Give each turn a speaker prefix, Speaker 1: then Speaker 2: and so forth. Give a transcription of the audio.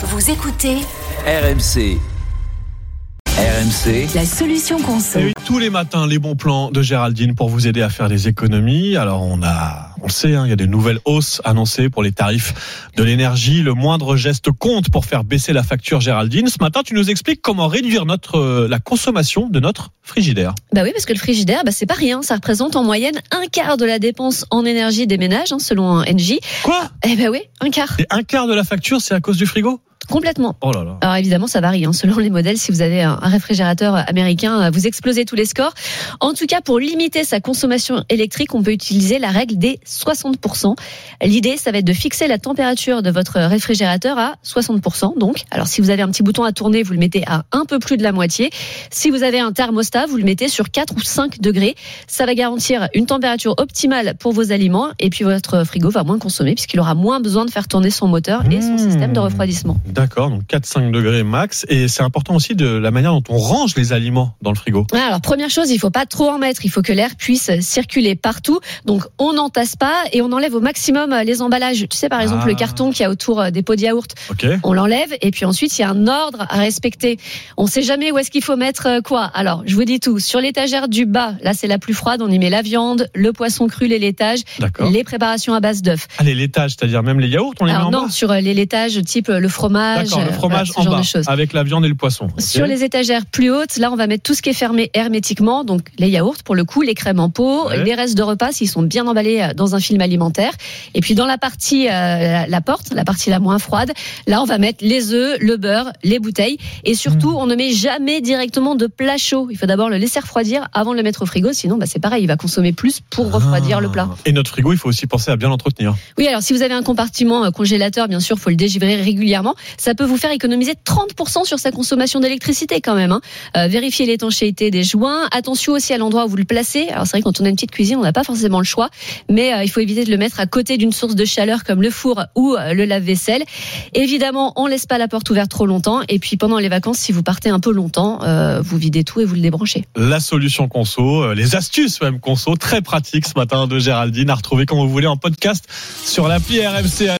Speaker 1: Vous écoutez
Speaker 2: RMC. RMC.
Speaker 1: la solution conso.
Speaker 3: Et tous les matins, les bons plans de Géraldine pour vous aider à faire des économies. Alors on a, on le sait, hein, il y a des nouvelles hausses annoncées pour les tarifs de l'énergie. Le moindre geste compte pour faire baisser la facture Géraldine. Ce matin, tu nous expliques comment réduire notre euh, la consommation de notre frigidaire.
Speaker 4: Bah oui, parce que le frigidaire, bah c'est pas rien. Ça représente en moyenne un quart de la dépense en énergie des ménages, hein, selon NJ.
Speaker 3: Quoi?
Speaker 4: Eh ben oui, un quart,
Speaker 3: Et un quart de la facture, c'est à cause du frigo?
Speaker 4: Complètement.
Speaker 3: Oh là là.
Speaker 4: Alors évidemment, ça varie hein, selon les modèles. Si vous avez un réfrigérateur américain, euh, vous explosez tous les scores. En tout cas, pour limiter sa consommation électrique, on peut utiliser la règle des 60%. L'idée, ça va être de fixer la température de votre réfrigérateur à 60%. Donc, alors si vous avez un petit bouton à tourner, vous le mettez à un peu plus de la moitié. Si vous avez un thermostat, vous le mettez sur 4 ou 5 degrés. Ça va garantir une température optimale pour vos aliments et puis votre frigo va moins consommer puisqu'il aura moins besoin de faire tourner son moteur et son
Speaker 3: Mmh.
Speaker 4: système de refroidissement.
Speaker 3: D'accord, donc 4-5 degrés max. Et c'est important aussi de la manière dont on range les aliments dans le frigo.
Speaker 4: Alors première chose, il faut pas trop en mettre. Il faut que l'air puisse circuler partout. Donc on n'entasse pas et on enlève au maximum euh, les emballages. Tu sais par exemple
Speaker 3: Ah.
Speaker 4: le carton qui a autour euh, des pots de yaourt. On l'enlève et puis ensuite il y a un ordre à respecter. On sait jamais où est-ce qu'il faut mettre euh, quoi. Alors je vous dis tout. Sur l'étagère du bas, là c'est la plus froide. On y met la viande, le poisson cru, les laitages, les préparations à base d'œufs.
Speaker 3: Allez, laitage, c'est-à-dire même les yaourts, on les met
Speaker 4: Alors
Speaker 3: en
Speaker 4: non,
Speaker 3: bas?
Speaker 4: sur les laitages type le fromage,
Speaker 3: D'accord, le
Speaker 4: euh,
Speaker 3: fromage
Speaker 4: voilà,
Speaker 3: en
Speaker 4: genre
Speaker 3: bas, avec la viande et le poisson.
Speaker 4: Sur les étagères plus hautes, là, on va mettre tout ce qui est fermé hermétiquement, donc les yaourts pour le coup, les crèmes en pot,
Speaker 3: Ouais.
Speaker 4: les restes de repas s'ils sont bien emballés euh, dans un film alimentaire. Et puis dans la partie, euh, la, la porte, la partie la moins froide, là, on va mettre les œufs, le beurre, les bouteilles. Et surtout,
Speaker 3: Hmm.
Speaker 4: on ne met jamais directement de plat chaud. Il faut d'abord le laisser refroidir avant de le mettre au frigo, sinon, bah, c'est pareil, il va consommer plus pour refroidir
Speaker 3: Ah.
Speaker 4: le plat.
Speaker 3: Et notre frigo, il faut aussi penser à bien l'entretenir.
Speaker 4: Oui, alors si vous avez un compartiment congélateur, bien sûr, faut le dégivrer régulièrement. Ça peut vous faire économiser 30% sur sa consommation d'électricité quand même. Hein. Euh, vérifiez l'étanchéité des joints. Attention aussi à l'endroit où vous le placez. Alors c'est vrai quand on a une petite cuisine, on n'a pas forcément le choix, mais euh, il faut éviter de le mettre à côté d'une source de chaleur comme le four ou euh, le lave-vaisselle. Évidemment, on laisse pas la porte ouverte trop longtemps. Et puis pendant les vacances, si vous partez un peu longtemps, vous videz tout et vous le débranchez.
Speaker 3: La solution conso, les astuces même conso, très pratiques ce matin de Géraldine, à retrouver quand vous voulez en podcast sur l'appli RMC.